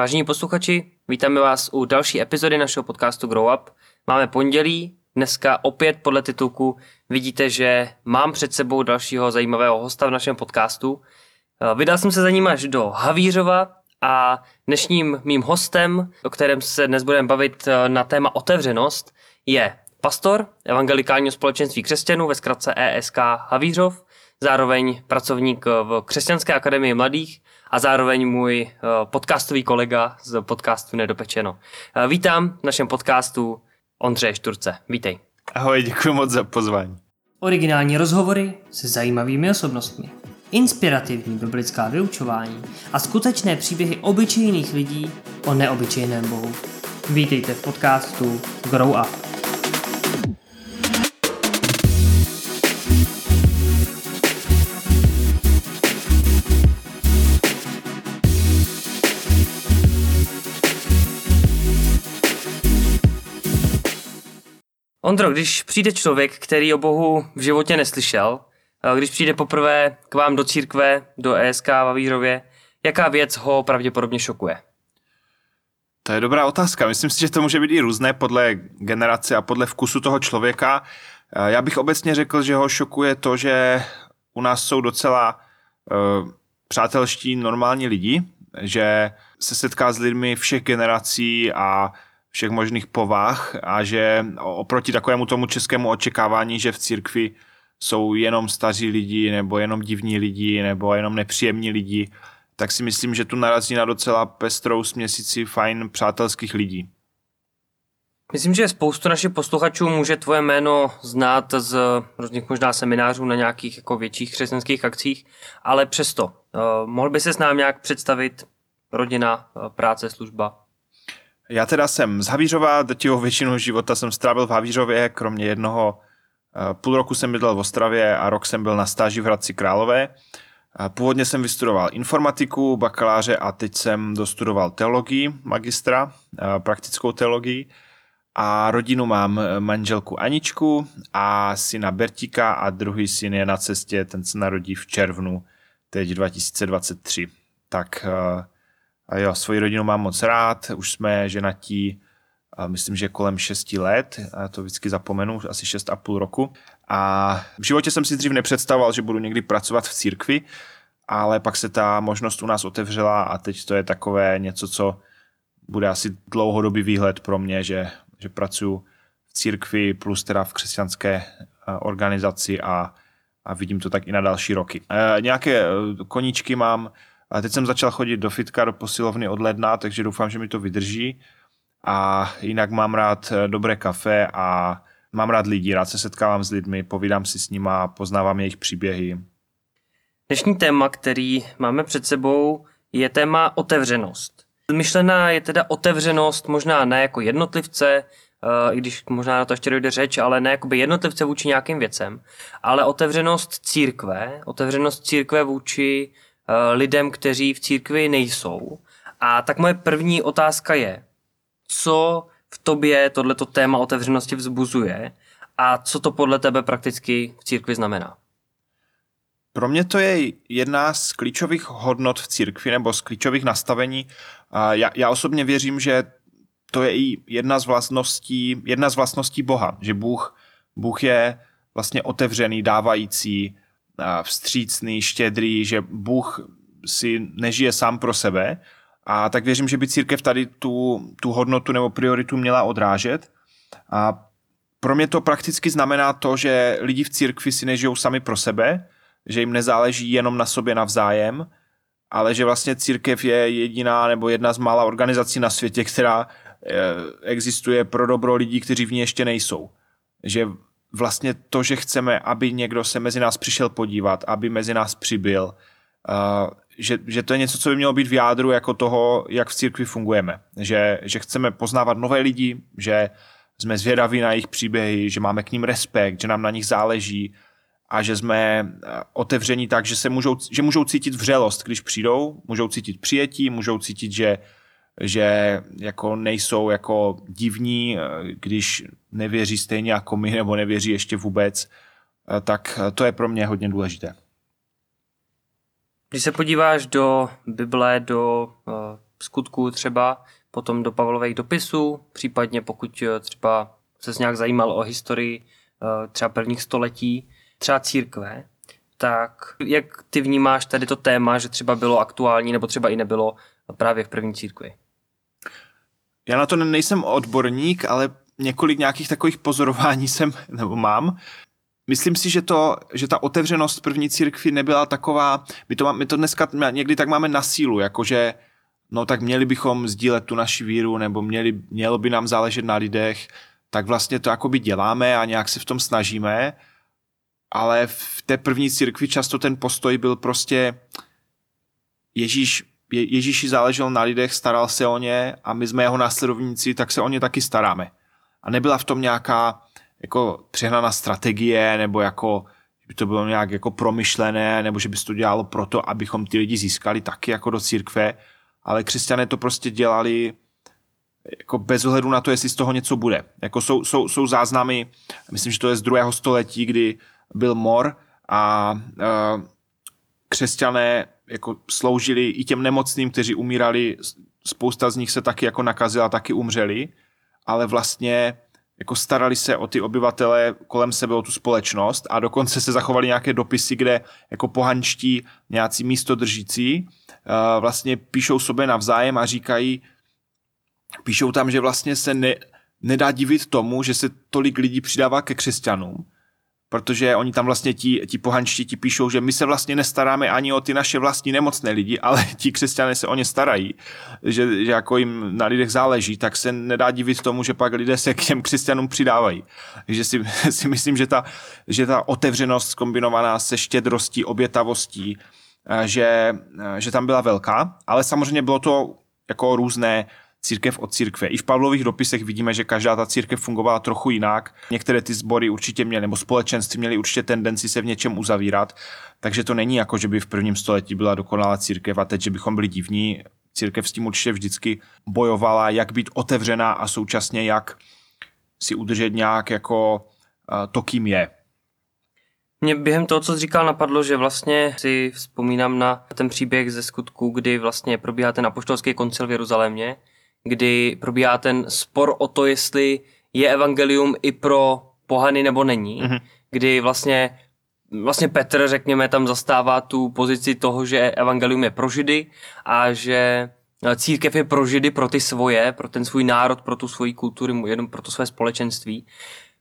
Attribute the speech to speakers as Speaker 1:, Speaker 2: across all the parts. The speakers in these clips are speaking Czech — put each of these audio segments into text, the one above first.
Speaker 1: Vážení posluchači, vítáme vás u další epizody našeho podcastu Grow Up. Máme pondělí, dneska opět podle titulku vidíte, že mám před sebou dalšího zajímavého hosta v našem podcastu. Eh, vydal jsem se za ním až do Havířova a dnešním mým hostem, o kterém se dnes budeme bavit eh, na téma otevřenost, je pastor evangelikálního společenství křesťanů ve zkratce ESK Havířov, zároveň pracovník v Křesťanské akademii mladých a zároveň můj eh, podcastový kolega z podcastu Nedopečeno. Eh, vítám v našem podcastu Ondřeje Šturce. Vítej.
Speaker 2: Ahoj, děkuji moc za pozvání.
Speaker 1: Originální rozhovory se zajímavými osobnostmi, inspirativní biblická vyučování a skutečné příběhy obyčejných lidí o neobyčejném Bohu. Vítejte v podcastu Grow Up. Ondro, když přijde člověk, který o Bohu v životě neslyšel, když přijde poprvé k vám do církve, do ESK v Avírově, jaká věc ho pravděpodobně šokuje?
Speaker 2: To je dobrá otázka. Myslím si, že to může být i různé podle generace a podle vkusu toho člověka. Já bych obecně řekl, že ho šokuje to, že u nás jsou docela uh, přátelští normální lidi, že se setká s lidmi všech generací a všech možných povah a že oproti takovému tomu českému očekávání, že v církvi jsou jenom staří lidi nebo jenom divní lidi nebo jenom nepříjemní lidi, tak si myslím, že tu narazí na docela pestrou směsici fajn přátelských lidí.
Speaker 1: Myslím, že spoustu našich posluchačů může tvoje jméno znát z různých možná seminářů na nějakých jako větších křesťanských akcích, ale přesto, uh, mohl by se s nám nějak představit rodina, uh, práce, služba?
Speaker 2: Já teda jsem z Havířova, drtivou většinu života jsem strávil v Havířově, kromě jednoho eh, půl roku jsem bydlel v Ostravě a rok jsem byl na stáži v Hradci Králové. Eh, původně jsem vystudoval informatiku, bakaláře a teď jsem dostudoval teologii, magistra, eh, praktickou teologii. A rodinu mám manželku Aničku a syna Bertíka a druhý syn je na cestě, ten se narodí v červnu teď 2023. Tak a jo, svoji rodinu mám moc rád, už jsme ženatí, myslím, že kolem 6 let, a to vždycky zapomenu, asi 6 a půl roku. A v životě jsem si dřív nepředstavoval, že budu někdy pracovat v církvi, ale pak se ta možnost u nás otevřela a teď to je takové něco, co bude asi dlouhodobý výhled pro mě, že, že pracuji v církvi plus teda v křesťanské organizaci a, a vidím to tak i na další roky. E, nějaké e, koníčky mám, a teď jsem začal chodit do fitka, do posilovny od ledna, takže doufám, že mi to vydrží. A jinak mám rád eh, dobré kafe a mám rád lidi, rád se setkávám s lidmi, povídám si s nima, poznávám jejich příběhy.
Speaker 1: Dnešní téma, který máme před sebou, je téma otevřenost. Myšlená je teda otevřenost možná ne jako jednotlivce, eh, i když možná na to ještě dojde řeč, ale ne jako jednotlivce vůči nějakým věcem, ale otevřenost církve, otevřenost církve vůči lidem, kteří v církvi nejsou. A tak moje první otázka je, co v tobě tohleto téma otevřenosti vzbuzuje a co to podle tebe prakticky v církvi znamená?
Speaker 2: Pro mě to je jedna z klíčových hodnot v církvi nebo z klíčových nastavení. Já, já osobně věřím, že to je i jedna z vlastností, jedna z vlastností Boha, že Bůh, Bůh je vlastně otevřený, dávající, vstřícný, štědrý, že Bůh si nežije sám pro sebe a tak věřím, že by církev tady tu, tu hodnotu nebo prioritu měla odrážet a pro mě to prakticky znamená to, že lidi v církvi si nežijou sami pro sebe, že jim nezáleží jenom na sobě navzájem, ale že vlastně církev je jediná nebo jedna z mála organizací na světě, která eh, existuje pro dobro lidí, kteří v ní ještě nejsou. Že vlastně to, že chceme, aby někdo se mezi nás přišel podívat, aby mezi nás přibyl, uh, že, že to je něco, co by mělo být v jádru jako toho, jak v církvi fungujeme. Že, že chceme poznávat nové lidi, že jsme zvědaví na jejich příběhy, že máme k ním respekt, že nám na nich záleží a že jsme otevření tak, že, se můžou, že můžou cítit vřelost, když přijdou, můžou cítit přijetí, můžou cítit, že že jako nejsou jako divní, když nevěří stejně jako my, nebo nevěří ještě vůbec, tak to je pro mě hodně důležité.
Speaker 1: Když se podíváš do Bible, do uh, skutků třeba, potom do Pavlových dopisů, případně pokud eh, třeba se nějak zajímal o historii eh, třeba prvních století, třeba církve, tak jak ty vnímáš tady to téma, že třeba bylo aktuální nebo třeba i nebylo právě v první církvi?
Speaker 2: Já na to nejsem odborník, ale několik nějakých takových pozorování jsem, nebo mám. Myslím si, že, to, že ta otevřenost první církvi nebyla taková, my to, my to dneska někdy tak máme na sílu, jakože no tak měli bychom sdílet tu naši víru, nebo měli, mělo by nám záležet na lidech, tak vlastně to jakoby děláme a nějak se v tom snažíme, ale v té první církvi často ten postoj byl prostě Ježíš, Je, Ježíši záležel na lidech, staral se o ně a my jsme jeho následovníci, tak se o ně taky staráme. A nebyla v tom nějaká jako přehnaná strategie, nebo jako by to bylo nějak jako promyšlené, nebo že by se to dělalo proto, abychom ty lidi získali taky jako do církve, ale křesťané to prostě dělali jako bez ohledu na to, jestli z toho něco bude. Jako jsou, jsou, jsou záznamy, myslím, že to je z druhého století, kdy byl mor a uh, křesťané jako sloužili i těm nemocným, kteří umírali, spousta z nich se taky jako nakazila, taky umřeli, ale vlastně jako starali se o ty obyvatele kolem sebe, o tu společnost a dokonce se zachovali nějaké dopisy, kde jako pohančtí nějací místodržící uh, vlastně píšou sobě navzájem a říkají, píšou tam, že vlastně se ne, nedá divit tomu, že se tolik lidí přidává ke křesťanům, protože oni tam vlastně ti, ti pohančtí ti píšou, že my se vlastně nestaráme ani o ty naše vlastní nemocné lidi, ale ti křesťané se o ně starají, že, že jako jim na lidech záleží, tak se nedá divit tomu, že pak lidé se k těm křesťanům přidávají. Takže si, si myslím, že ta, že ta otevřenost kombinovaná se štědrostí, obětavostí, eh, že, eh, že tam byla velká, ale samozřejmě bylo to jako různé církev od církve. I v Pavlových dopisech vidíme, že každá ta církev fungovala trochu jinak. Některé ty sbory určitě měly, nebo společenství měly určitě tendenci se v něčem uzavírat, takže to není jako, že by v prvním století byla dokonalá církev a teď, že bychom byli divní. Církev s tím určitě vždycky bojovala, jak být otevřená a současně jak si udržet nějak jako to, kým je.
Speaker 1: Mě během toho, co jsi říkal, napadlo, že vlastně si vzpomínám na ten příběh ze skutku, kdy vlastně probíhá ten apoštolský koncil v Jeruzalémě kdy probíhá ten spor o to, jestli je evangelium i pro pohany nebo není, mm-hmm. kdy vlastně vlastně Petr, řekněme, tam zastává tu pozici toho, že evangelium je pro židy a že církev je pro židy, pro ty svoje, pro ten svůj národ, pro tu svoji kulturu, jenom pro to své společenství.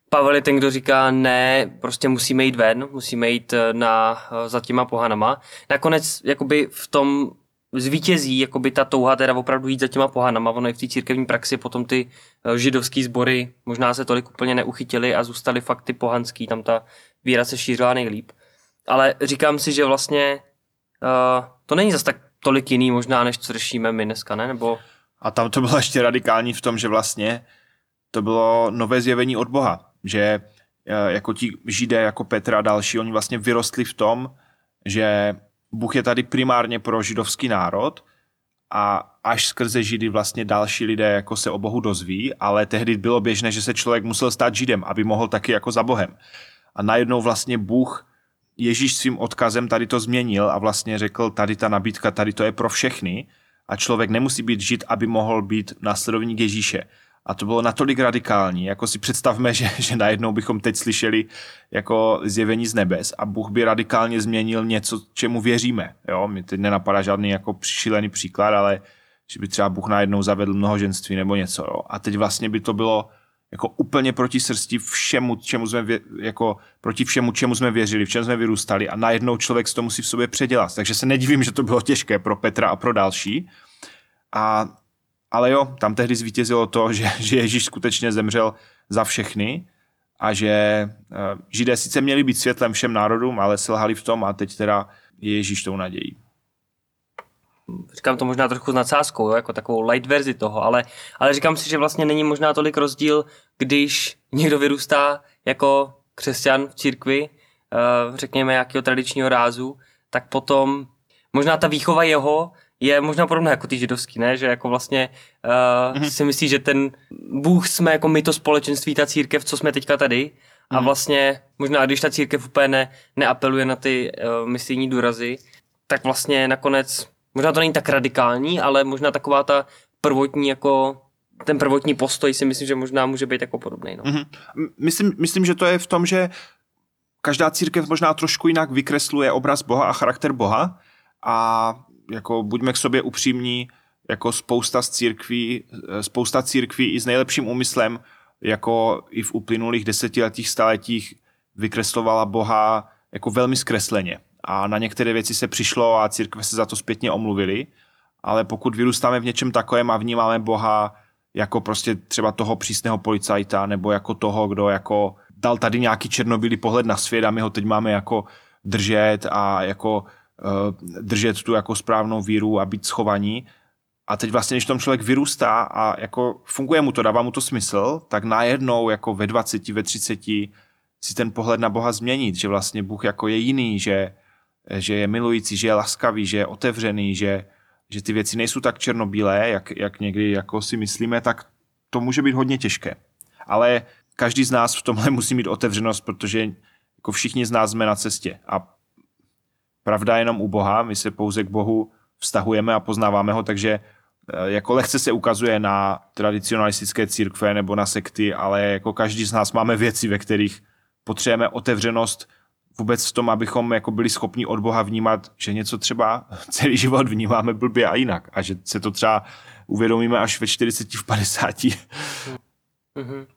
Speaker 1: Pavel je ten, kdo říká, ne, prostě musíme jít ven, musíme jít na, za těma pohanama. Nakonec jakoby v tom zvítězí jakoby ta touha teda opravdu jít za těma pohanama. Ono i v té církevní praxi potom ty eh, židovský sbory možná se tolik úplně neuchytili a zůstaly fakt ty pohanský, tam ta víra se šířila nejlíp. Ale říkám si, že vlastně uh, to není zase tak tolik jiný možná, než co řešíme my dneska, ne? Nebo...
Speaker 2: A tam to bylo ještě radikální v tom, že vlastně to bylo nové zjevení od Boha, že uh, jako ti židé, jako Petra a další, oni vlastně vyrostli v tom, že Bůh je tady primárně pro židovský národ a až skrze židy vlastně další lidé jako se o Bohu dozví, ale tehdy bylo běžné, že se člověk musel stát židem, aby mohl taky jako za Bohem. A najednou vlastně Bůh Ježíš svým odkazem tady to změnil a vlastně řekl, tady ta nabídka, tady to je pro všechny a člověk nemusí být žid, aby mohl být následovník Ježíše. A to bylo natolik radikální, jako si představme, že, že najednou bychom teď slyšeli jako zjevení z nebes a Bůh by radikálně změnil něco, čemu věříme. Jo? Mi teď nenapadá žádný jako šílený příklad, ale že by třeba Bůh najednou zavedl mnohoženství nebo něco. Jo? A teď vlastně by to bylo jako úplně proti srsti všemu, čemu jsme, vě, jako proti všemu, čemu jsme věřili, v čem jsme vyrůstali a najednou člověk to musí v sobě předělat. Takže se nedivím, že to bylo těžké pro Petra a pro další. A ale jo, tam tehdy zvítězilo to, že, že Ježíš skutečně zemřel za všechny a že uh, Židé sice měli být světlem všem národům, ale selhali v tom a teď teda je Ježíš tou nadějí.
Speaker 1: Říkám to možná trochu s nadsázkou, jo, jako takovou light verzi toho, ale, ale říkám si, že vlastně není možná tolik rozdíl, když někdo vyrůstá jako křesťan v církvi, uh, řekněme nějakého tradičního rázu, tak potom možná ta výchova jeho je možná podobná jako ty židovský, ne? Že jako vlastně uh, mm-hmm. si myslí, že ten Bůh jsme jako my to společenství, ta církev, co jsme teďka tady a mm-hmm. vlastně možná když ta církev úplně ne, neapeluje na ty uh, misijní důrazy, tak vlastně nakonec Možná to není tak radikální, ale možná taková ta prvotní jako ten prvotní postoj si myslím, že možná může být jako podobný. No. Mm-hmm.
Speaker 2: Myslím, myslím, že to je v tom, že každá církev možná trošku jinak vykresluje obraz Boha a charakter Boha a jako buďme k sobě upřímní, jako spousta z církví, spousta církví i s nejlepším úmyslem, jako i v uplynulých desetiletích, staletích vykreslovala Boha jako velmi zkresleně. A na některé věci se přišlo a církve se za to zpětně omluvili. Ale pokud vyrůstáme v něčem takovém a vnímáme Boha jako prostě třeba toho přísného policajta nebo jako toho, kdo jako dal tady nějaký černobílý pohled na svět a my ho teď máme jako držet a jako držet tu jako správnou víru a být schovaní. A teď vlastně, když tom člověk vyrůstá a jako funguje mu to, dává mu to smysl, tak najednou jako ve 20, ve 30 si ten pohled na Boha změnit, že vlastně Bůh jako je jiný, že, že je milující, že je laskavý, že je otevřený, že, že ty věci nejsou tak černobílé, jak, jak někdy jako si myslíme, tak to může být hodně těžké. Ale každý z nás v tomhle musí mít otevřenost, protože jako všichni z nás jsme na cestě. A pravda je jenom u Boha, my se pouze k Bohu vztahujeme a poznáváme ho, takže eh, jako lehce se ukazuje na tradicionalistické církve nebo na sekty, ale jako každý z nás máme věci, ve kterých potřebujeme otevřenost vůbec v tom, abychom jako byli schopni od Boha vnímat, že něco třeba celý život vnímáme blbě a jinak a že se to třeba uvědomíme až ve 40, v 50.
Speaker 1: Mm-hmm.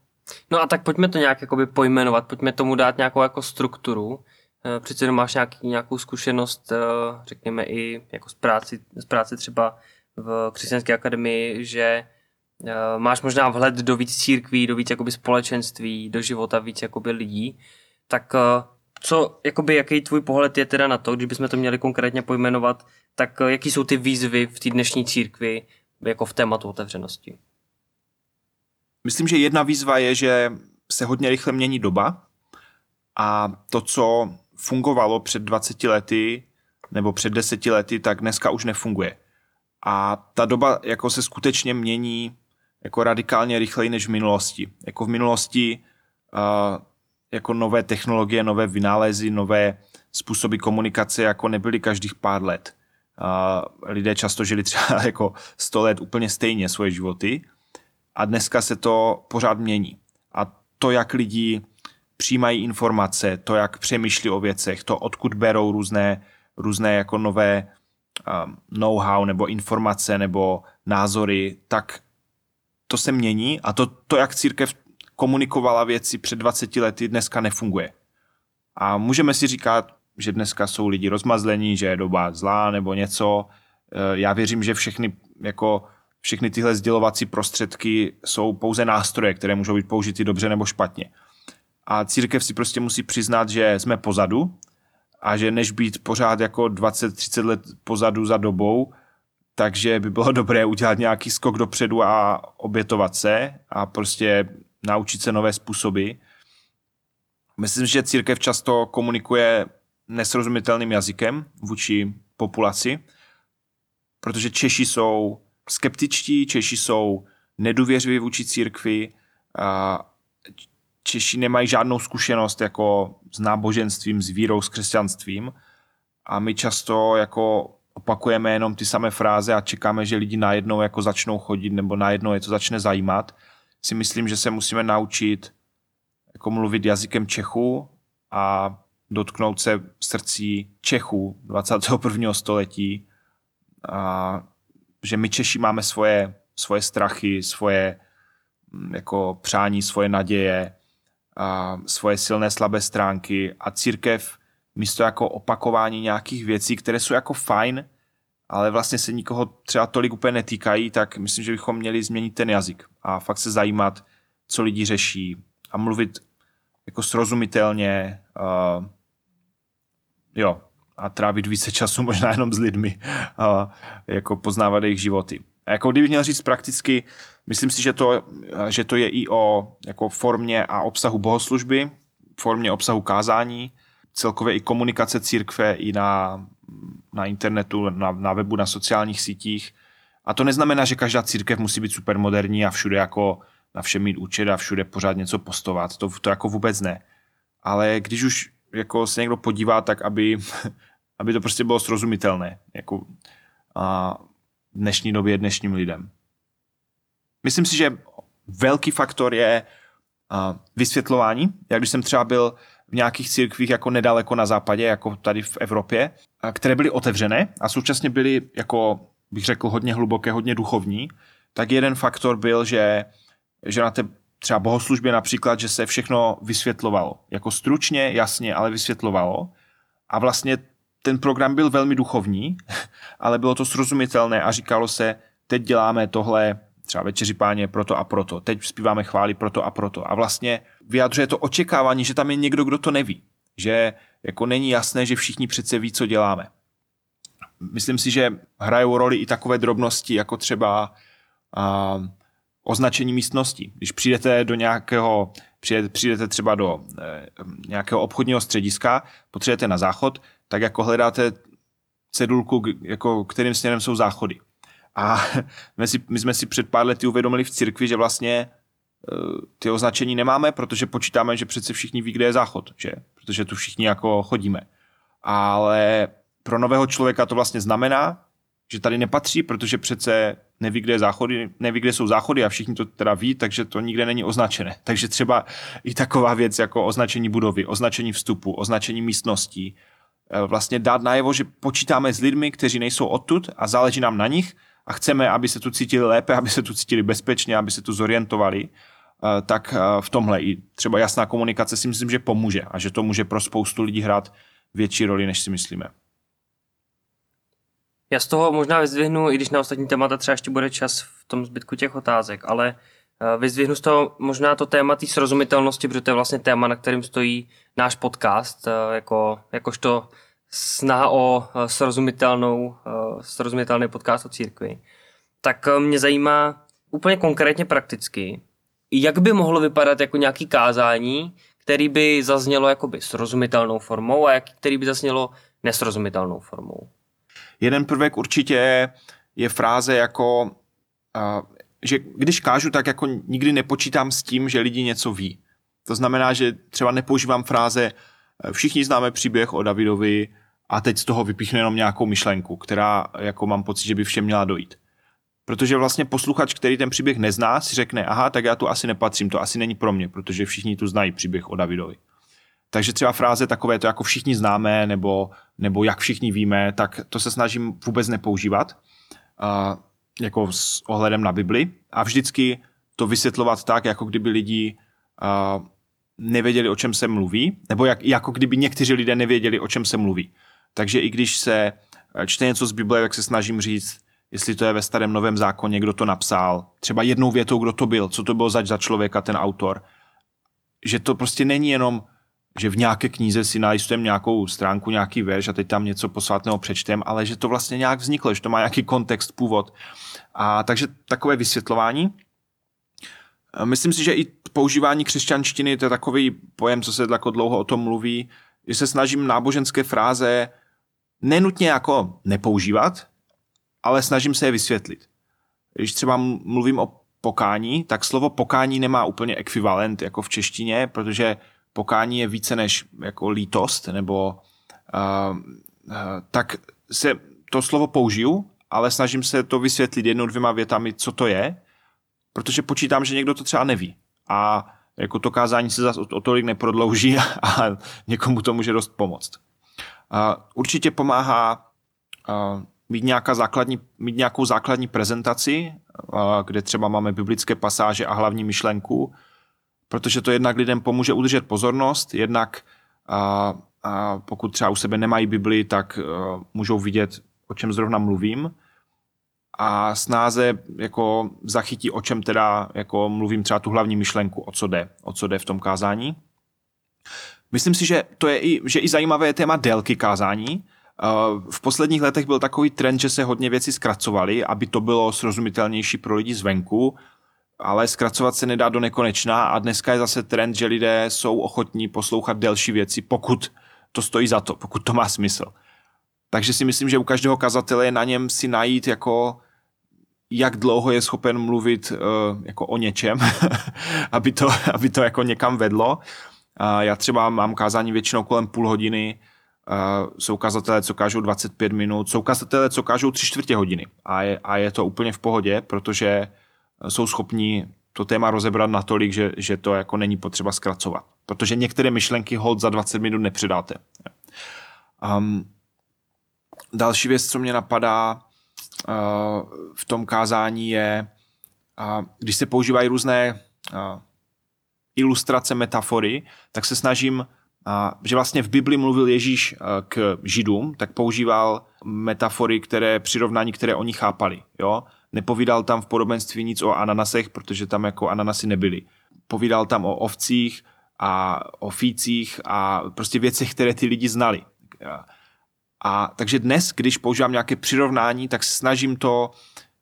Speaker 1: No a tak pojďme to nějak jakoby pojmenovat, pojďme tomu dát nějakou jako strukturu. Eh, přece jenom máš nějaký, nějakou zkušenost, eh, řekněme i jako z práci, z práci třeba v křesťanské akademii, že eh, máš možná vhled do víc církví, do víc jakoby společenství, do života víc jakoby lidí, tak co, jakoby, jaký tvůj pohled je teda na to, když bychom to měli konkrétně pojmenovat, tak jaký jsou ty výzvy v té dnešní církvi jako v tématu otevřenosti?
Speaker 2: Myslím, že jedna výzva je, že se hodně rychle mění doba a to, co fungovalo před 20 lety nebo před 10 lety, tak dneska už nefunguje. A ta doba jako se skutečně mění jako radikálně rychleji než v minulosti. Jako v minulosti uh, jako nové technologie, nové vynálezy, nové způsoby komunikace jako nebyly každých pár let. Uh, lidé často žili třeba jako 100 let úplně stejně svoje životy a dneska se to pořád mění. A to, jak lidi přijímají informace, to, jak přemýšlí o věcech, to, odkud berou různé, různé jako nové um, know-how nebo informace nebo názory, tak to se mění a to, to jak církev komunikovala věci před 20 lety, dneska nefunguje. A můžeme si říkat, že dneska jsou lidi rozmazlení, že je doba zlá nebo něco. Eh, já věřím, že všechny jako všechny tyhle sdělovací prostředky jsou pouze nástroje, které můžou být použity dobře nebo špatně. A církev si prostě musí přiznat, že jsme pozadu a že než být pořád jako 20-30 let pozadu za dobou, takže by bylo dobré udělat nějaký skok dopředu a obětovat se a prostě naučit se nové způsoby. Myslím, že církev často komunikuje nesrozumitelným jazykem vůči populaci, protože Češi jsou skeptičtí, Češi jsou nedůvěřiví vůči církvi, a Češi nemají žádnou zkušenost jako s náboženstvím, s vírou, s křesťanstvím a my často jako opakujeme jenom ty samé fráze a čekáme, že lidi najednou jako začnou chodit nebo najednou je to začne zajímat. Si myslím, že se musíme naučit jako mluvit jazykem Čechů a dotknout se srdcí Čechů 21. století a že my Češi máme svoje, svoje strachy, svoje mm, jako přání, svoje naděje, a svoje silné, slabé stránky a církev místo jako opakování nějakých věcí, které jsou jako fajn, ale vlastně se nikoho třeba tolik úplně netýkají, tak myslím, že bychom měli změnit ten jazyk a fakt se zajímat, co lidi řeší a mluvit jako srozumitelně, uh, jo, a trávit více času možná jenom s lidmi a jako poznávat jejich životy. A jako kdybych měl říct prakticky, myslím si, že to, že to je i o jako formě a obsahu bohoslužby, formě obsahu kázání, celkově i komunikace církve i na, na internetu, na, na webu, na sociálních sítích. A to neznamená, že každá církev musí být supermoderní a všude jako na všem mít účet a všude pořád něco postovat. To, to jako vůbec ne. Ale když už jako se někdo podívá, tak aby, aby to prostě bylo srozumitelné. Jako, v dnešní době dnešním lidem. Myslím si, že velký faktor je vysvětlování. Jak když jsem třeba byl v nějakých církvích jako nedaleko na západě, jako tady v Evropě, které byly otevřené a současně byly jako, bych řekl, hodně hluboké, hodně duchovní, tak jeden faktor byl, že, že na té třeba bohoslužbě například, že se všechno vysvětlovalo. Jako stručně, jasně, ale vysvětlovalo. A vlastně ten program byl velmi duchovní, ale bylo to srozumitelné a říkalo se, teď děláme tohle, třeba večeři páně proto a proto, teď zpíváme chvály proto a proto. A vlastně vyjadřuje to očekávání, že tam je někdo, kdo to neví. Že jako není jasné, že všichni přece ví, co děláme. Myslím si, že hrajou roli i takové drobnosti, jako třeba uh, označení místnosti. Když přijdete do nějakého, přijdete třeba do e, nějakého obchodního střediska, potřebujete na záchod, tak jako hledáte cedulku, jako kterým směrem jsou záchody. A my, si, my jsme si před pár lety uvědomili v církvi, že vlastně e, ty označení nemáme, protože počítáme, že přece všichni ví, kde je záchod, že? Protože tu všichni jako chodíme. Ale pro nového člověka to vlastně znamená, že tady nepatří, protože přece neví, kde, je záchody, neví, kde jsou záchody a všichni to teda ví, takže to nikde není označené. Takže třeba i taková věc jako označení budovy, označení vstupu, označení místností, e, vlastně dát najevo, že počítáme s lidmi, kteří nejsou odtud a záleží nám na nich a chceme, aby se tu cítili lépe, aby se tu cítili bezpečně, aby se tu zorientovali, e, tak e, v tomhle i třeba jasná komunikace si myslím, že pomůže a že to může pro spoustu lidí hrát větší roli, než si myslíme.
Speaker 1: Já z toho možná vyzdvihnu, i když na ostatní témata třeba ještě bude čas v tom zbytku těch otázek, ale eh, vyzdvihnu z toho možná to téma té srozumitelnosti, protože to je vlastně téma, na kterým stojí náš podcast, eh, jako, jakožto snaha o eh, srozumitelnou, srozumitelný podcast o církvi. Tak mě zajímá úplně konkrétně prakticky, jak by mohlo vypadat jako nějaký kázání, který by zaznělo jakoby srozumitelnou formou a jak, který by zaznělo nesrozumitelnou formou.
Speaker 2: Jeden prvek určitě je fráze jako, že když kážu, tak jako nikdy nepočítám s tím, že lidi něco ví. To znamená, že třeba nepoužívám fráze všichni známe příběh o Davidovi a teď z toho vypíchnu jenom nějakou myšlenku, která jako mám pocit, že by všem měla dojít. Protože vlastně posluchač, který ten příběh nezná, si řekne, aha, tak já tu asi nepatřím, to asi není pro mě, protože všichni tu znají příběh o Davidovi. Takže třeba fráze takové to jako všichni známe, nebo, nebo jak všichni víme, tak to se snažím vůbec nepoužívat, uh, jako s ohledem na Bibli. A vždycky to vysvětlovat tak, jako kdyby lidi uh, nevěděli, o čem se mluví, nebo jak, jako kdyby někteří lidé nevěděli, o čem se mluví. Takže i když se čte něco z Bible, tak se snažím říct, jestli to je ve starém novém zákoně, kdo to napsal, třeba jednou větou, kdo to byl, co to byl zač za člověka, ten autor. Že to prostě není jenom že v nějaké knize si nalistujeme nějakou stránku, nějaký verš a teď tam něco posvátného přečtem, ale že to vlastně nějak vzniklo, že to má nějaký kontext, původ. A takže takové vysvětlování. Myslím si, že i používání křesťanštiny, to je takový pojem, co se jako dlouho o tom mluví, že se snažím náboženské fráze nenutně jako nepoužívat, ale snažím se je vysvětlit. Když třeba mluvím o pokání, tak slovo pokání nemá úplně ekvivalent jako v češtině, protože pokání je více než jako lítost, nebo uh, uh, tak se to slovo použiju, ale snažím se to vysvětlit jednou, dvěma větami, co to je, protože počítám, že někdo to třeba neví. A jako to kázání se zase o tolik neprodlouží a někomu to může dost pomoct. Určitě pomáhá mít, nějaká základní, mít nějakou základní prezentaci, kde třeba máme biblické pasáže a hlavní myšlenku, protože to jednak lidem pomůže udržet pozornost, jednak a, a pokud třeba u sebe nemají Bibli, tak a, můžou vidět, o čem zrovna mluvím a snáze jako zachytí, o čem teda jako mluvím třeba tu hlavní myšlenku, o co jde, o co jde v tom kázání. Myslím si, že to je i, že i zajímavé téma délky kázání. V posledních letech byl takový trend, že se hodně věci zkracovaly, aby to bylo srozumitelnější pro lidi zvenku ale zkracovat se nedá do nekonečna a dneska je zase trend, že lidé jsou ochotní poslouchat delší věci, pokud to stojí za to, pokud to má smysl. Takže si myslím, že u každého kazatele je na něm si najít jako jak dlouho je schopen mluvit uh, jako o něčem, aby, to, aby to jako někam vedlo. Já třeba mám kázání většinou kolem půl hodiny, jsou kazatelé, co kážou 25 minut, jsou kazatelé, co kážou 3 čtvrtě hodiny a je, a je to úplně v pohodě, protože jsou schopní to téma rozebrat natolik, že, že to jako není potřeba zkracovat. Protože některé myšlenky hold za 20 minut nepředáte. Um, další věc, co mě napadá uh, v tom kázání je, uh, když se používají různé uh, ilustrace, metafory, tak se snažím, že vlastně v Bibli mluvil Ježíš k židům, tak používal metafory, které, přirovnání, které oni chápali. Jo? Nepovídal tam v podobenství nic o ananasech, protože tam jako ananasy nebyly. Povídal tam o ovcích a o fících a prostě věcech, které ty lidi znali. A takže dnes, když používám nějaké přirovnání, tak snažím to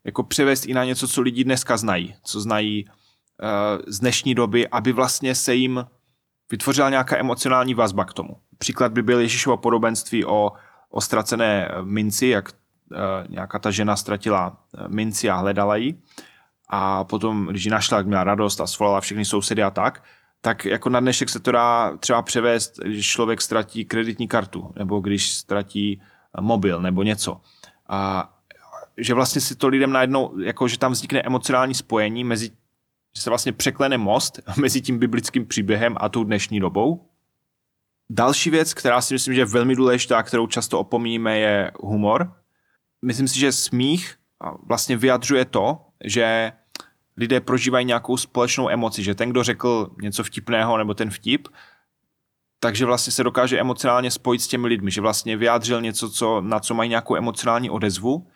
Speaker 2: jako převést i na něco, co lidi dneska znají, co znají z dnešní doby, aby vlastně se jim vytvořila nějaká emocionální vazba k tomu. Příklad by byl Ježíšovo podobenství o, o ztracené minci, jak uh, nějaká ta žena ztratila eh, minci a hledala ji. A potom, když ji našla, jak měla radost a svolala všechny sousedy a tak, tak jako na dnešek se to dá třeba převést, když člověk ztratí kreditní kartu, nebo když ztratí eh, mobil, nebo něco. A že vlastně si to lidem najednou, jako že tam vznikne emocionální spojení mezi že se vlastně překlene most mezi tím biblickým příběhem a tou dnešní dobou. Další věc, která si myslím, že je velmi důležitá, kterou často opomíníme, je humor. Myslím si, že smích vlastně vyjadřuje to, že lidé prožívají nějakou společnou emoci, že ten, kdo řekl něco vtipného nebo ten vtip, takže vlastně se dokáže emocionálně spojit s těmi lidmi, že vlastně vyjádřil něco, co, na co mají nějakou emocionální odezvu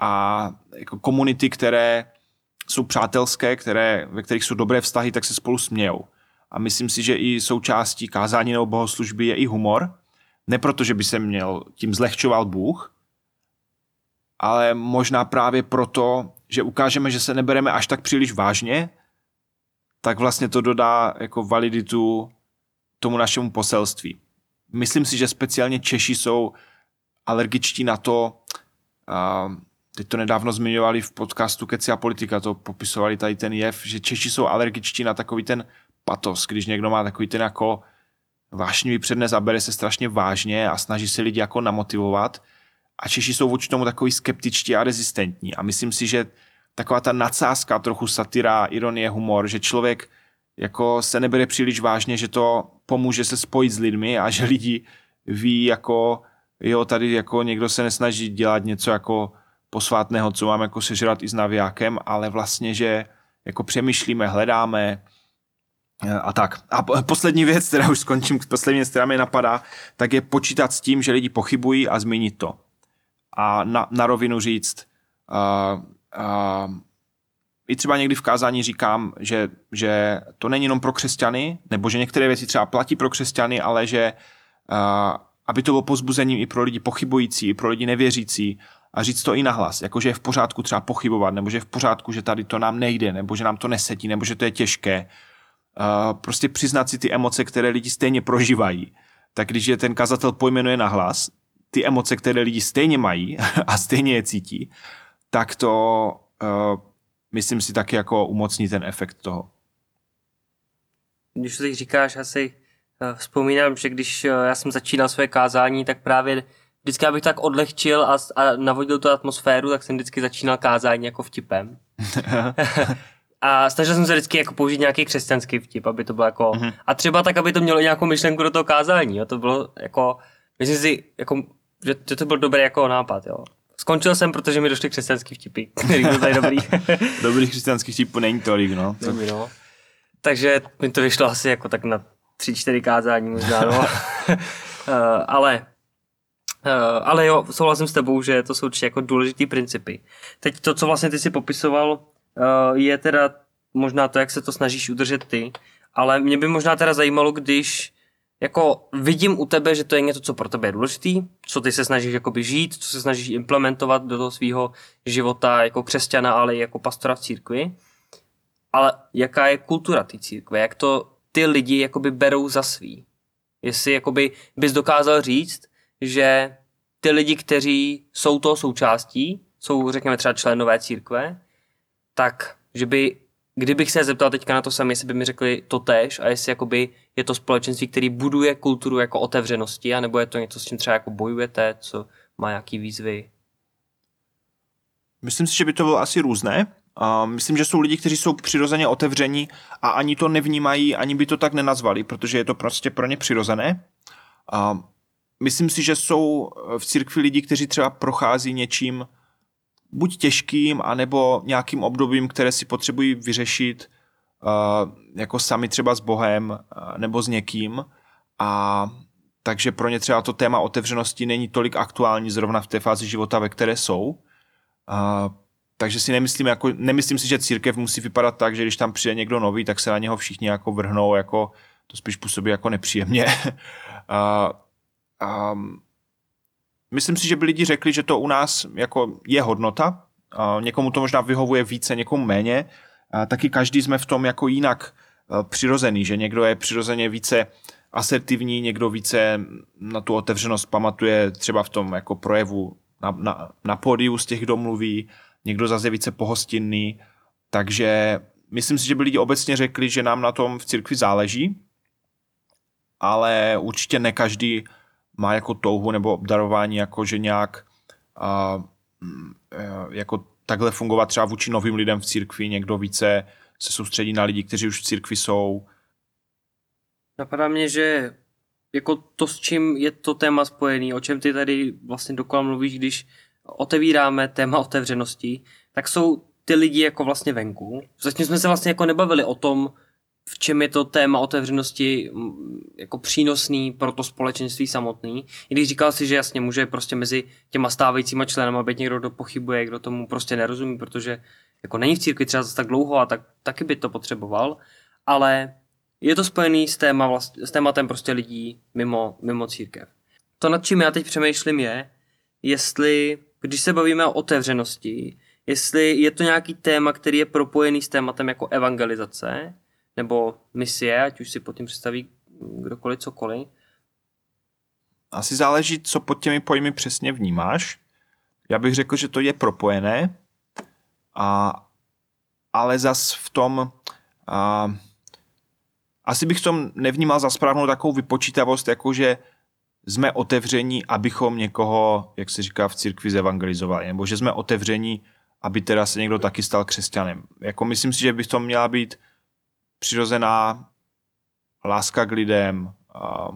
Speaker 2: a jako komunity, které jsou přátelské, které, ve kterých jsou dobré vztahy, tak se spolu smějou. A myslím si, že i součástí kázání nebo bohoslužby je i humor. Ne proto, že by se měl tím zlehčoval Bůh, ale možná právě proto, že ukážeme, že se nebereme až tak příliš vážně, tak vlastně to dodá jako validitu tomu našemu poselství. Myslím si, že speciálně Češi jsou alergičtí na to, uh, teď to nedávno zmiňovali v podcastu Keci a politika, to popisovali tady ten jev, že Češi jsou alergičtí na takový ten patos, když někdo má takový ten jako vášnivý přednes a bere se strašně vážně a snaží se lidi jako namotivovat. A Češi jsou vůči tomu takový skeptičtí a rezistentní. A myslím si, že taková ta nadsázka, trochu satira, ironie, humor, že člověk jako se nebere příliš vážně, že to pomůže se spojit s lidmi a že lidi ví jako, jo, tady jako někdo se nesnaží dělat něco jako posvátného, co mám jako sežrat i s navijákem, ale vlastně, že jako přemýšlíme, hledáme eh, a tak. A poslední věc, která už skončím, poslední věc, která mě napadá, tak je počítat s tím, že lidi pochybují a změnit to. A na, na rovinu říct, uh, uh, i třeba někdy v kázání říkám, že, že to není jenom pro křesťany, nebo že některé věci třeba platí pro křesťany, ale že uh, aby to bylo pozbuzením i pro lidi pochybující, i pro lidi nevěřící, a říct to i nahlas, jako že je v pořádku třeba pochybovat, nebo že je v pořádku, že tady to nám nejde, nebo že nám to nesetí, nebo že to je těžké. Uh, prostě přiznat si ty emoce, které lidi stejně prožívají. Tak když je ten kazatel pojmenuje nahlas, ty emoce, které lidi stejně mají a stejně je cítí, tak to uh, myslím si taky jako umocní ten efekt toho.
Speaker 1: Když to teď říkáš, asi uh, vzpomínám, že když uh, já jsem začínal své kázání, tak právě vždycky, abych tak odlehčil a, a navodil tu atmosféru, tak jsem vždycky začínal kázání jako vtipem. a snažil jsem se vždycky jako použít nějaký křesťanský vtip, aby to bylo jako... Mm-hmm. A třeba tak, aby to mělo nějakou myšlenku do toho kázání. Jo? To bylo jako... Myslím si, jako, že, že to byl dobrý jako nápad. Jo? Skončil jsem, protože mi došly křesťanský vtipy, který byl tady dobrý.
Speaker 2: dobrý křesťanský vtipů není tolik, no.
Speaker 1: Dobrý, no. Takže mi to vyšlo asi jako tak na tři, čtyři kázání možná, no. uh, ale ale jo, souhlasím s tebou, že to jsou určitě jako důležitý principy. Teď to, co vlastně ty si popisoval, uh, je teda možná to, jak se to snažíš udržet ty, ale mě by možná teda zajímalo, když jako vidím u tebe, že to je něco, co pro tebe je důležitý, co ty se snažíš jakoby žít, co se snažíš implementovat do toho svého života jako křesťana, ale i jako pastora v církvi. Ale jaká je kultura té církve? Jak to ty lidi jakoby berou za svý? Jestli jakoby bys dokázal říct, že ty lidi, kteří jsou toho součástí, jsou řekněme třeba členové církve, tak že by kdybych se zeptal teďka na to sami, jestli by mi řekli to tež a jestli jakoby je to společenství, který buduje kulturu jako otevřenosti, anebo je to něco, s čím třeba jako bojujete, co má nějaký výzvy?
Speaker 2: Myslím si, že by to bylo asi různé. A myslím, že jsou lidi, kteří jsou přirozeně otevření a ani to nevnímají, ani by to tak nenazvali, protože je to prostě pro ně přirozené. A myslím si, že jsou v církvi lidi, kteří třeba prochází něčím buď těžkým, anebo nějakým obdobím, které si potřebují vyřešit uh, jako sami třeba s Bohem uh, nebo s někým. A takže pro ně třeba to téma otevřenosti není tolik aktuální zrovna v té fázi života, ve které jsou. Takže si nemyslím, jako, nemyslím si, že církev musí vypadat tak, že když tam přijde někdo nový, tak se na něho všichni jako vrhnou, jako, to spíš působí jako nepříjemně. um, myslím si, že by lidi řekli, že to u nás jako je hodnota, uh, někomu to možná vyhovuje více, někomu méně, uh, taky každý jsme v tom jako jinak uh, přirozený, že někdo je přirozeně více asertivní, někdo více na tu otevřenost pamatuje třeba v tom jako projevu na, na, na pódiu z těch, kdo mluví, někdo zase více pohostinný, takže myslím si, že by lidi obecně řekli, že nám na tom v církvi záleží, ale určitě ne každý má jako touhu nebo obdarování, jako že nějak a, jako takhle fungovat třeba vůči novým lidem v církvi, někdo více se soustředí na lidi, kteří už v církvi jsou.
Speaker 1: Napadá mě, že jako to, s čím je to téma spojený, o čem ty tady vlastně dokola mluvíš, když otevíráme téma otevřenosti, tak jsou ty lidi jako vlastně venku. Zatím jsme se vlastně jako nebavili o tom, v čem je to téma otevřenosti jako přínosný pro to společenství samotný. I když říkal si, že jasně může prostě mezi těma stávajícíma členama být někdo, kdo pochybuje, kdo tomu prostě nerozumí, protože jako není v církvi třeba zase tak dlouho a tak, taky by to potřeboval, ale je to spojený s, téma vlast, s tématem prostě lidí mimo, mimo církev. To, nad čím já teď přemýšlím, je, jestli, když se bavíme o otevřenosti, jestli je to nějaký téma, který je propojený s tématem jako evangelizace, nebo misie, ať už si pod tím představí kdokoliv cokoliv.
Speaker 2: Asi záleží, co pod těmi pojmy přesně vnímáš. Já bych řekl, že to je propojené, a, ale zas v tom a, asi bych v tom nevnímal za správnou takovou vypočítavost, jako že jsme otevření, abychom někoho, jak se říká v církvi, zevangelizovali, nebo že jsme otevření, aby teda se někdo taky stal křesťanem. Jako myslím si, že by to měla být přirozená láska k lidem a,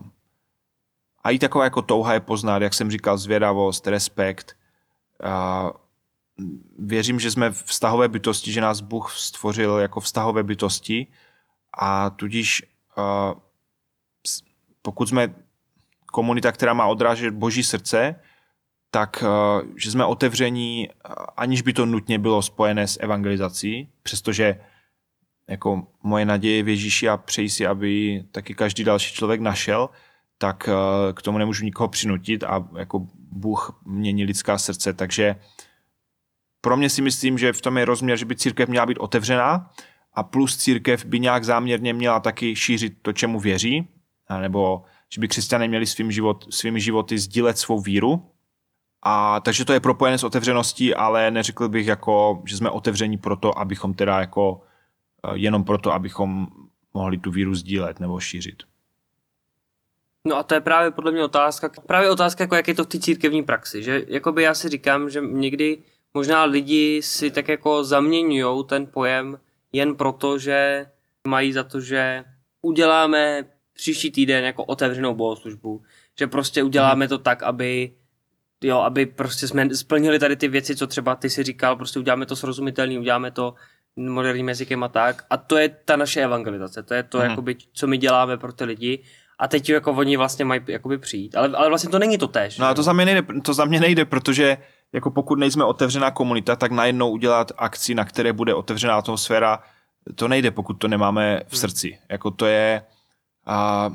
Speaker 2: a i taková jako touha je poznat, jak jsem říkal, zvědavost, respekt. A, věřím, že jsme vztahové bytosti, že nás Bůh stvořil jako vztahové bytosti a tudíž a, pokud jsme komunita, která má odrážet boží srdce, tak že jsme otevření, aniž by to nutně bylo spojené s evangelizací, přestože jako moje naděje v Ježíši a přeji si, aby taky každý další člověk našel, tak eh, k tomu nemůžu nikoho přinutit a jako Bůh mění lidská srdce, takže pro mě si myslím, že v tom je rozměr, že by církev měla být otevřená a plus církev by nějak záměrně měla taky šířit to, čemu věří, nebo že by křesťané měli svým život, svými životy sdílet svou víru. A takže to je propojené s otevřeností, ale neřekl bych jako, že jsme otevření proto, abychom teda jako jenom proto, abychom mohli tu víru sdílet nebo šířit.
Speaker 1: No a to je právě podle mě otázka, právě otázka, jako jak je to v té církevní praxi, že jakoby já si říkám, že někdy možná lidi si tak jako zaměňují ten pojem jen proto, že mají za to, že uděláme příští týden jako otevřenou bohoslužbu, že prostě uděláme to tak, aby jo, aby prostě jsme splnili tady ty věci, co třeba ty si říkal, prostě uděláme to srozumitelný, uděláme to moderním jazykem a tak. A to je ta naše evangelizace, to je to, mm. jakoby, co my děláme pro ty lidi. A teď jako oni vlastně mají jakoby přijít. Ale, ale vlastně to není to tež.
Speaker 2: No a to za, mě nejde, to za mě nejde, protože jako pokud nejsme otevřená komunita, tak najednou udělat akci, na které bude otevřená atmosféra, to nejde, pokud to nemáme v hmm. srdci. Hmm. Jako to je... A,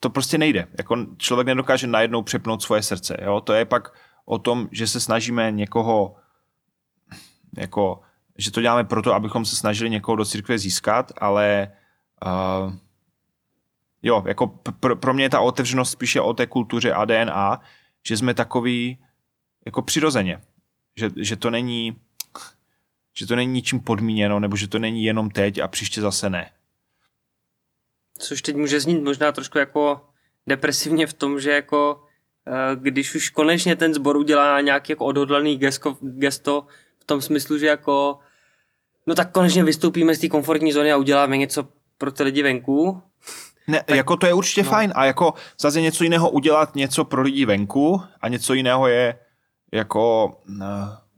Speaker 2: to prostě nejde. Jako člověk nedokáže najednou přepnout svoje srdce. Jo? To je pak o tom, že se snažíme někoho jako že to děláme proto, abychom se snažili někoho do církve získat, ale uh, jo, jako pr- pro mě je ta otevřenost spíše o té kultuře a DNA, že jsme takový jako přirozeně. Že, že to není že to není ničím podmíněno, nebo že to není jenom teď a příště zase ne.
Speaker 1: Což teď může znít možná trošku jako depresivně v tom, že jako eh, když už konečně ten sbor udělá nějaký jako odhodlaný gesto, gesto v tom smyslu, že jako no tak konečně vystoupíme z té komfortní zóny a uděláme něco pro ty lidi venku.
Speaker 2: Ne, tak, jako to je určitě no. fajn a jako zase něco jiného udělat něco pro lidi venku a něco jiného je jako uh,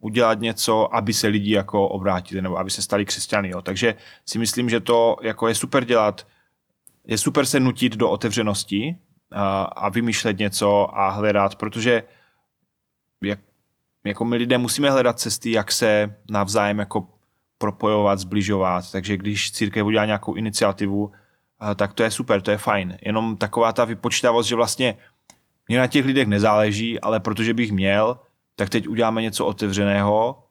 Speaker 2: udělat něco, aby se lidi jako obrátili nebo aby se stali křesťany. Jo. Takže si myslím, že to jako je super dělat, je super se nutit do otevřenosti a, a vymýšlet něco a hledat, protože jak, jako my lidé musíme hledat cesty, jak se navzájem jako propojovat, zbližovat. Takže když církev udělá nějakou iniciativu, tak to je super, to je fajn. Jenom taková ta vypočítavost, že vlastně mě na těch lidech nezáleží, ale protože bych měl, tak teď uděláme něco otevřeného,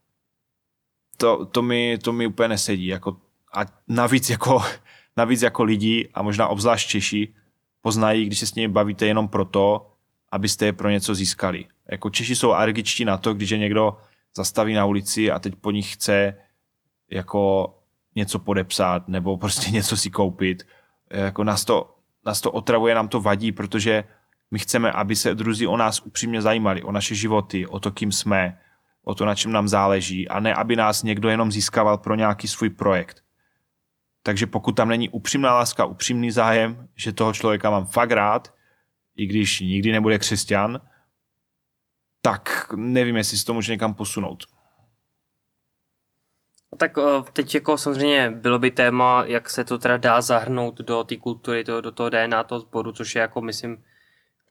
Speaker 2: to, to, mi, to mi úplně nesedí. Jako, a navíc jako, navíc jako lidi, a možná obzvlášť Češi, poznají, když se s nimi bavíte jenom proto, abyste je pro něco získali. Jako Češi jsou alergičtí na to, když je někdo zastaví na ulici a teď po nich chce jako něco podepsat nebo prostě něco si koupit. Jako nás to, nás to otravuje, nám to vadí, protože my chceme, aby se druzí o nás upřímně zajímali, o naše životy, o to, kým jsme, o to, na čem nám záleží a ne, aby nás někdo jenom získával pro nějaký svůj projekt. Takže pokud tam není upřímná láska, upřímný zájem, že toho člověka mám fakt rád, i když nikdy nebude křesťan, tak nevím, jestli se to může někam posunout.
Speaker 1: Tak teď jako samozřejmě bylo by téma, jak se to teda dá zahrnout do té kultury, do, do toho DNA toho sboru, což je jako myslím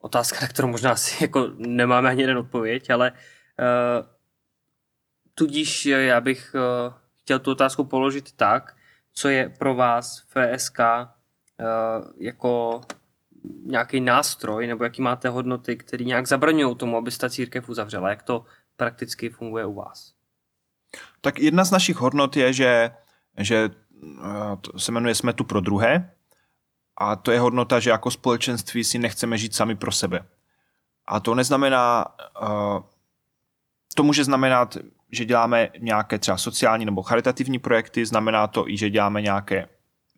Speaker 1: otázka, na kterou možná asi jako nemáme ani jeden odpověď, ale uh, tudíž já bych uh, chtěl tu otázku položit tak, co je pro vás FSK uh, jako nějaký nástroj, nebo jaký máte hodnoty, které nějak zabraňují tomu, aby ta církev uzavřela. Jak to prakticky funguje u vás?
Speaker 2: Tak jedna z našich hodnot je, že, že to se jmenuje Jsme tu pro druhé a to je hodnota, že jako společenství si nechceme žít sami pro sebe. A to neznamená, to může znamenat, že děláme nějaké třeba sociální nebo charitativní projekty, znamená to i, že děláme nějaké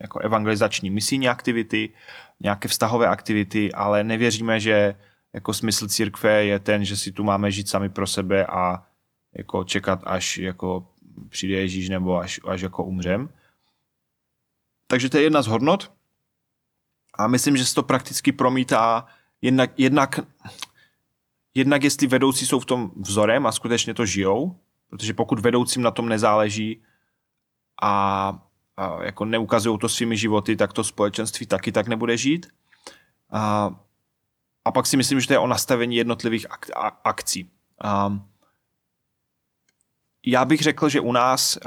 Speaker 2: jako evangelizační misijní aktivity, nějaké vztahové aktivity, ale nevěříme, že jako smysl církve je ten, že si tu máme žít sami pro sebe a jako čekat, až jako přijde Ježíš nebo až, až jako umřem. Takže to je jedna z hodnot. A myslím, že se to prakticky promítá jednak, jednak, jednak jestli vedoucí jsou v tom vzorem a skutečně to žijou, protože pokud vedoucím na tom nezáleží a, a jako neukazují to svými životy, tak to společenství taky tak nebude žít. A, a pak si myslím, že to je o nastavení jednotlivých ak, a, akcí. A, já bych řekl, že u nás,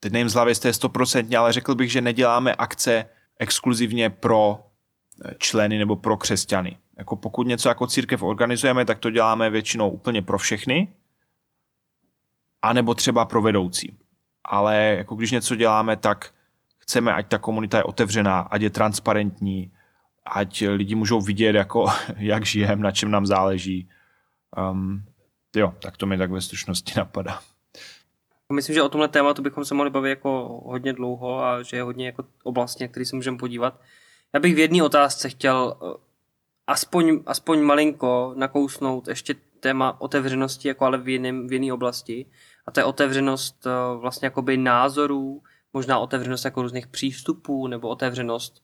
Speaker 2: teď nevím z hlavy, jestli je stoprocentně, ale řekl bych, že neděláme akce exkluzivně pro členy nebo pro křesťany. Jako pokud něco jako církev organizujeme, tak to děláme většinou úplně pro všechny, anebo třeba pro vedoucí. Ale jako když něco děláme, tak chceme, ať ta komunita je otevřená, ať je transparentní, ať lidi můžou vidět, jako, jak žijeme, na čem nám záleží. Um, jo, tak to mi tak ve stručnosti napadá.
Speaker 1: Myslím, že o tomhle tématu bychom se mohli bavit jako hodně dlouho a že je hodně jako oblastně, který se můžeme podívat. Já bych v jedné otázce chtěl eh, aspoň, aspoň malinko nakousnout ještě téma otevřenosti, jako ale v, jiném, v jiné oblasti. A to je otevřenost eh, vlastně jakoby názorů, možná otevřenost jako různých přístupů, nebo otevřenost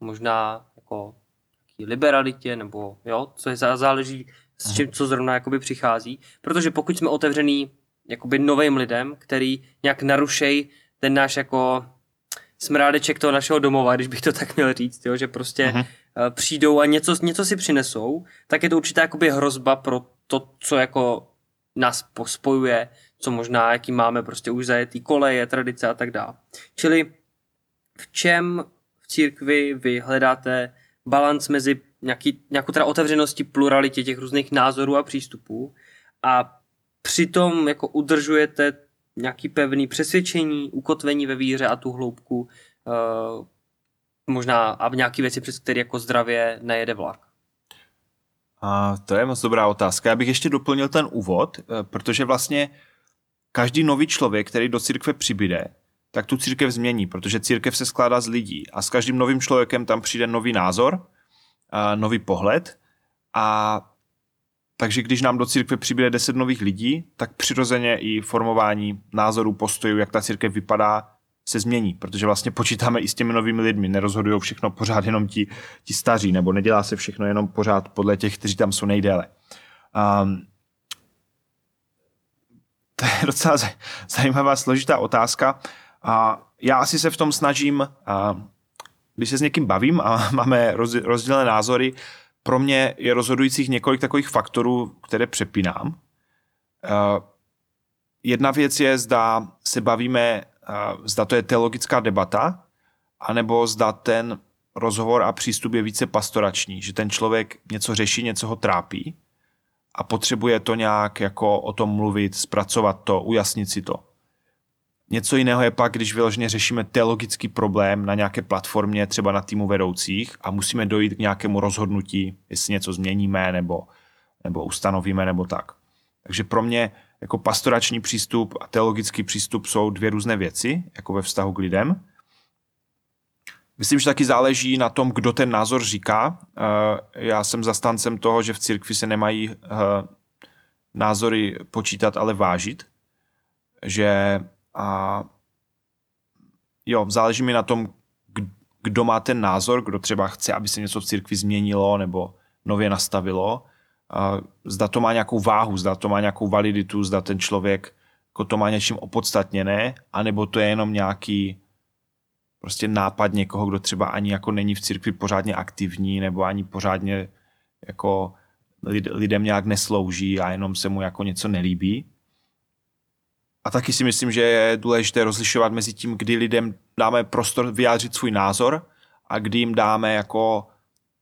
Speaker 1: možná jako liberalitě, nebo jo, co je záleží s čím, co zrovna jakoby přichází. Protože pokud jsme otevřený jakoby novým lidem, který nějak narušej ten náš jako smrádeček toho našeho domova, když bych to tak měl říct, jo, že prostě uh-huh. přijdou a něco, něco si přinesou, tak je to určitá jakoby hrozba pro to, co jako nás spojuje, co možná, jaký máme prostě už zajetý koleje, tradice a tak dále. Čili v čem v církvi vy hledáte balans mezi nějaký, nějakou teda otevřeností, pluralitě těch různých názorů a přístupů a přitom jako udržujete nějaký pevný přesvědčení, ukotvení ve víře a tu hloubku uh, možná a nějaké věci, přes které jako zdravě nejede vlak.
Speaker 2: A to je moc dobrá otázka. Já bych ještě doplnil ten úvod, eh, protože vlastně každý nový člověk, který do církve přibyde, tak tu církev změní, protože církev se skládá z lidí a s každým novým člověkem tam přijde nový názor, nový pohled a takže když nám do církve přibyde deset nových lidí, tak přirozeně i formování názorů, postojů, jak ta církev vypadá, se změní, protože vlastně počítáme i s těmi novými lidmi, nerozhodují všechno pořád jenom ti, ti staří, nebo nedělá se všechno jenom pořád podle těch, kteří tam jsou nejdéle. Um, to je docela zajímavá, složitá otázka. A já asi se v tom snažím, když se s někým bavím a máme rozdílné názory, pro mě je rozhodujících několik takových faktorů, které přepínám. Jedna věc je, zda se bavíme, zda to je teologická debata, anebo zda ten rozhovor a přístup je více pastorační, že ten člověk něco řeší, něco ho trápí a potřebuje to nějak jako o tom mluvit, zpracovat to, ujasnit si to. Něco jiného je pak, když vyloženě řešíme teologický problém na nějaké platformě, třeba na týmu vedoucích a musíme dojít k nějakému rozhodnutí, jestli něco změníme nebo, nebo ustanovíme nebo tak. Takže pro mě jako pastorační přístup a teologický přístup jsou dvě různé věci, jako ve vztahu k lidem. Myslím, že taky záleží na tom, kdo ten názor říká. Eh, já jsem zastancem toho, že v církvi se nemají eh, názory počítat, ale vážit. Že a jo, záleží mi na tom, kdo má ten názor, kdo třeba chce, aby se něco v církvi změnilo nebo nově nastavilo. A zda to má nějakou váhu, zda to má nějakou validitu, zda ten člověk jako to má něčím opodstatněné, anebo to je jenom nějaký prostě nápad někoho, kdo třeba ani jako není v církvi pořádně aktivní, nebo ani pořádně jako lidem nějak neslouží a jenom se mu jako něco nelíbí. A taky si myslím, že je důležité rozlišovat mezi tím, kdy lidem dáme prostor vyjádřit svůj názor a kdy jim dáme jako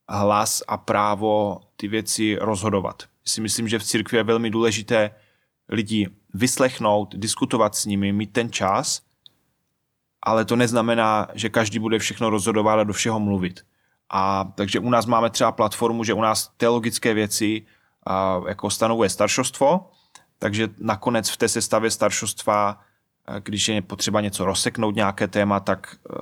Speaker 2: hlas a právo ty věci rozhodovat. Si myslím, že v církvi je velmi důležité lidi vyslechnout, diskutovat s nimi, mít ten čas, ale to neznamená, že každý bude všechno rozhodovat a do všeho mluvit. A takže u nás máme třeba platformu, že u nás teologické věci a, jako stanovuje staršostvo, takže nakonec v té sestavě staršostva, když je potřeba něco rozseknout, nějaké téma, tak eh,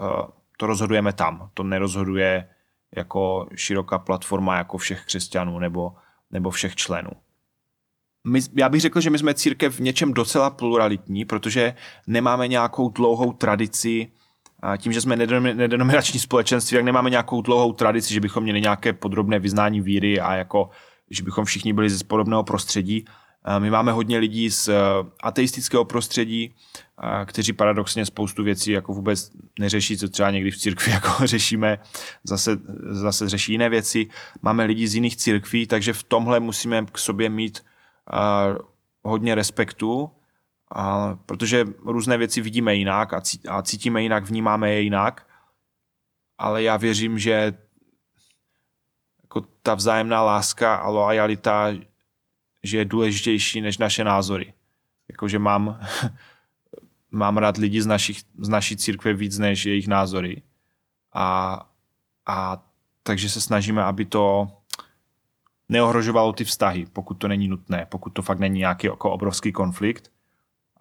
Speaker 2: to rozhodujeme tam. To nerozhoduje jako široká platforma jako všech křesťanů nebo, nebo všech členů. My, já bych řekl, že my jsme církev v něčem docela pluralitní, protože nemáme nějakou dlouhou tradici, a tím, že jsme nedenominační společenství, tak nemáme nějakou dlouhou tradici, že bychom měli nějaké podrobné vyznání víry a jako, že bychom všichni byli z podobného prostředí. My máme hodně lidí z eh, ateistického prostředí, kteří paradoxně spoustu věcí jako vůbec neřeší, co třeba někdy v církvi jako řešíme, zase, zase řeší jiné věci. Máme lidi z jiných církví, takže v tomhle musíme k sobě mít hodně respektu, protože různé věci vidíme jinak a cítíme jinak, vnímáme je jinak, ale já věřím, že jako ta vzájemná láska a loajalita že je důležitější než naše názory. Jakože mám, mám rád lidi z, našich, z naší církve víc než jejich názory. A, a takže se snažíme, aby to neohrožovalo ty vztahy, pokud to není nutné, pokud to fakt není nějaký jako obrovský konflikt,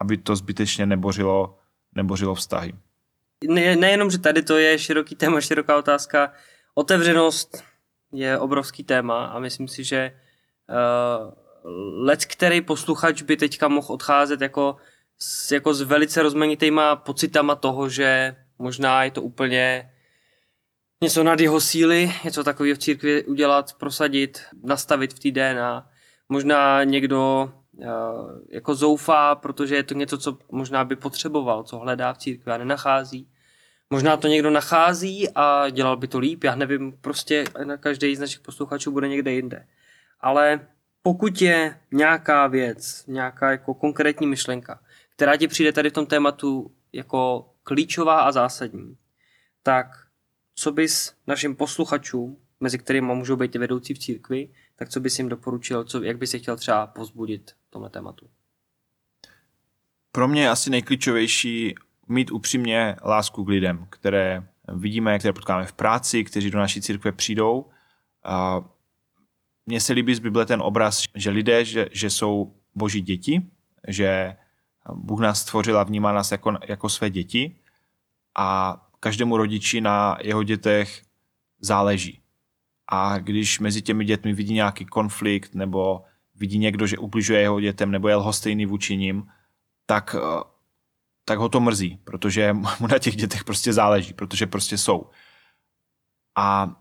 Speaker 2: aby to zbytečně nebořilo, nebořilo vztahy.
Speaker 1: Ne, nejenom, že tady to je široký téma, široká otázka, otevřenost je obrovský téma a myslím si, že uh, let, který posluchač by teďka mohl odcházet jako s, jako s velice rozmanitýma pocitama toho, že možná je to úplně něco nad jeho síly, něco takového v církvi udělat, prosadit, nastavit v té DNA. Možná někdo uh, jako zoufá, protože je to něco, co možná by potřeboval, co hledá v církvi a nenachází. Možná to někdo nachází a dělal by to líp, já nevím, prostě na každý z našich posluchačů bude někde jinde. Ale pokud je nějaká věc, nějaká jako konkrétní myšlenka, která ti přijde tady v tom tématu jako klíčová a zásadní, tak co bys našim posluchačům, mezi kterými můžou být vedoucí v církvi, tak co bys jim doporučil, co, jak bys se chtěl třeba pozbudit v tomhle tématu?
Speaker 2: Pro mě je asi nejklíčovější mít upřímně lásku k lidem, které vidíme, které potkáme v práci, kteří do naší církve přijdou. Mně se líbí z Bible ten obraz, že lidé, že, že jsou boží děti, že Bůh nás stvořil a vnímá nás jako, jako své děti a každému rodiči na jeho dětech záleží. A když mezi těmi dětmi vidí nějaký konflikt nebo vidí někdo, že ubližuje jeho dětem nebo je lhostejný vůči ním, tak, eh, tak ho to mrzí, protože mu na těch dětech prostě záleží, protože prostě jsou. A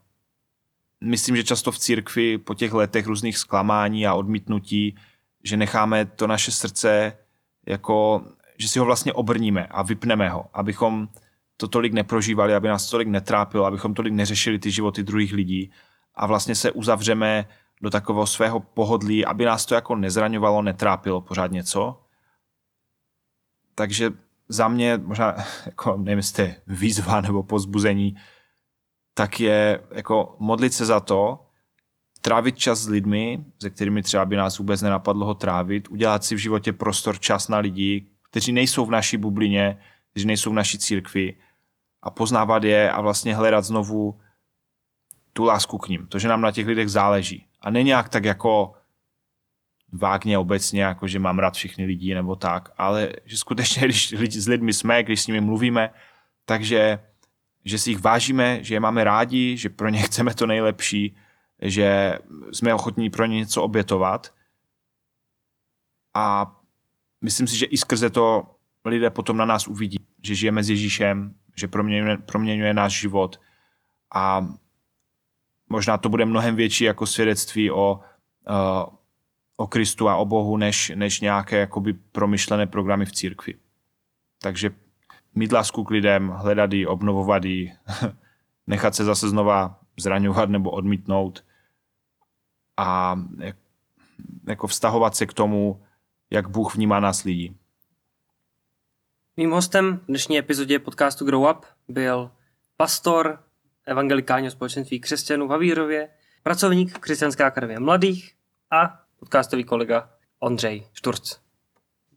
Speaker 2: myslím, že často v církvi po těch letech různých zklamání a odmítnutí, že necháme to naše srdce jako, že si ho vlastně obrníme a vypneme ho, abychom to tolik neprožívali, aby nás tolik netrápilo, abychom tolik neřešili ty životy druhých lidí a vlastně se uzavřeme do takového svého pohodlí, aby nás to jako nezraňovalo, netrápilo pořád něco. Takže za mě, možná, jako nevím, jestli výzva nebo pozbuzení, tak je jako modlit se za to, trávit čas s lidmi, se kterými třeba by nás vůbec nenapadlo ho trávit, udělat si v životě prostor, čas na lidi, kteří nejsou v naší bublině, kteří nejsou v naší církvi a poznávat je a vlastně hledat znovu tu lásku k ním. To, že nám na těch lidech záleží. A ne nějak tak jako vágně obecně, jako že mám rád všechny lidi nebo tak, ale že skutečně, když lidi, s lidmi jsme, když s nimi mluvíme, takže že si jich vážíme, že je máme rádi, že pro ně chceme to nejlepší, že jsme ochotní pro ně něco obětovat. A myslím si, že i skrze to lidé potom na nás uvidí, že žijeme s Ježíšem, že proměňuje, proměňuje náš život a možná to bude mnohem větší jako svědectví o, uh, o Kristu a o Bohu, než, než nějaké jakoby promyšlené programy v církvi. Takže mít lásku k lidem, hledat ji, obnovovat ji, nechat se zase znova zraňovat nebo odmítnout a jako vztahovat se k tomu, jak Bůh vnímá nás lidí.
Speaker 1: Mým hostem v dnešní epizodě podcastu Grow Up byl pastor evangelikálního společenství křesťanů v Havírově, pracovník Křesťanské akademie mladých a podcastový kolega Ondřej Šturc.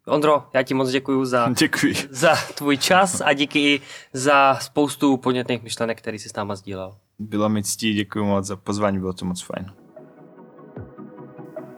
Speaker 1: Ondro, já ti moc děkuji za,
Speaker 2: Děkuji.
Speaker 1: za tvůj čas a díky i za spoustu podnětných myšlenek, který jsi s náma sdílel.
Speaker 2: Bylo mi ctí, děkuji moc za pozvání, bylo to moc fajn.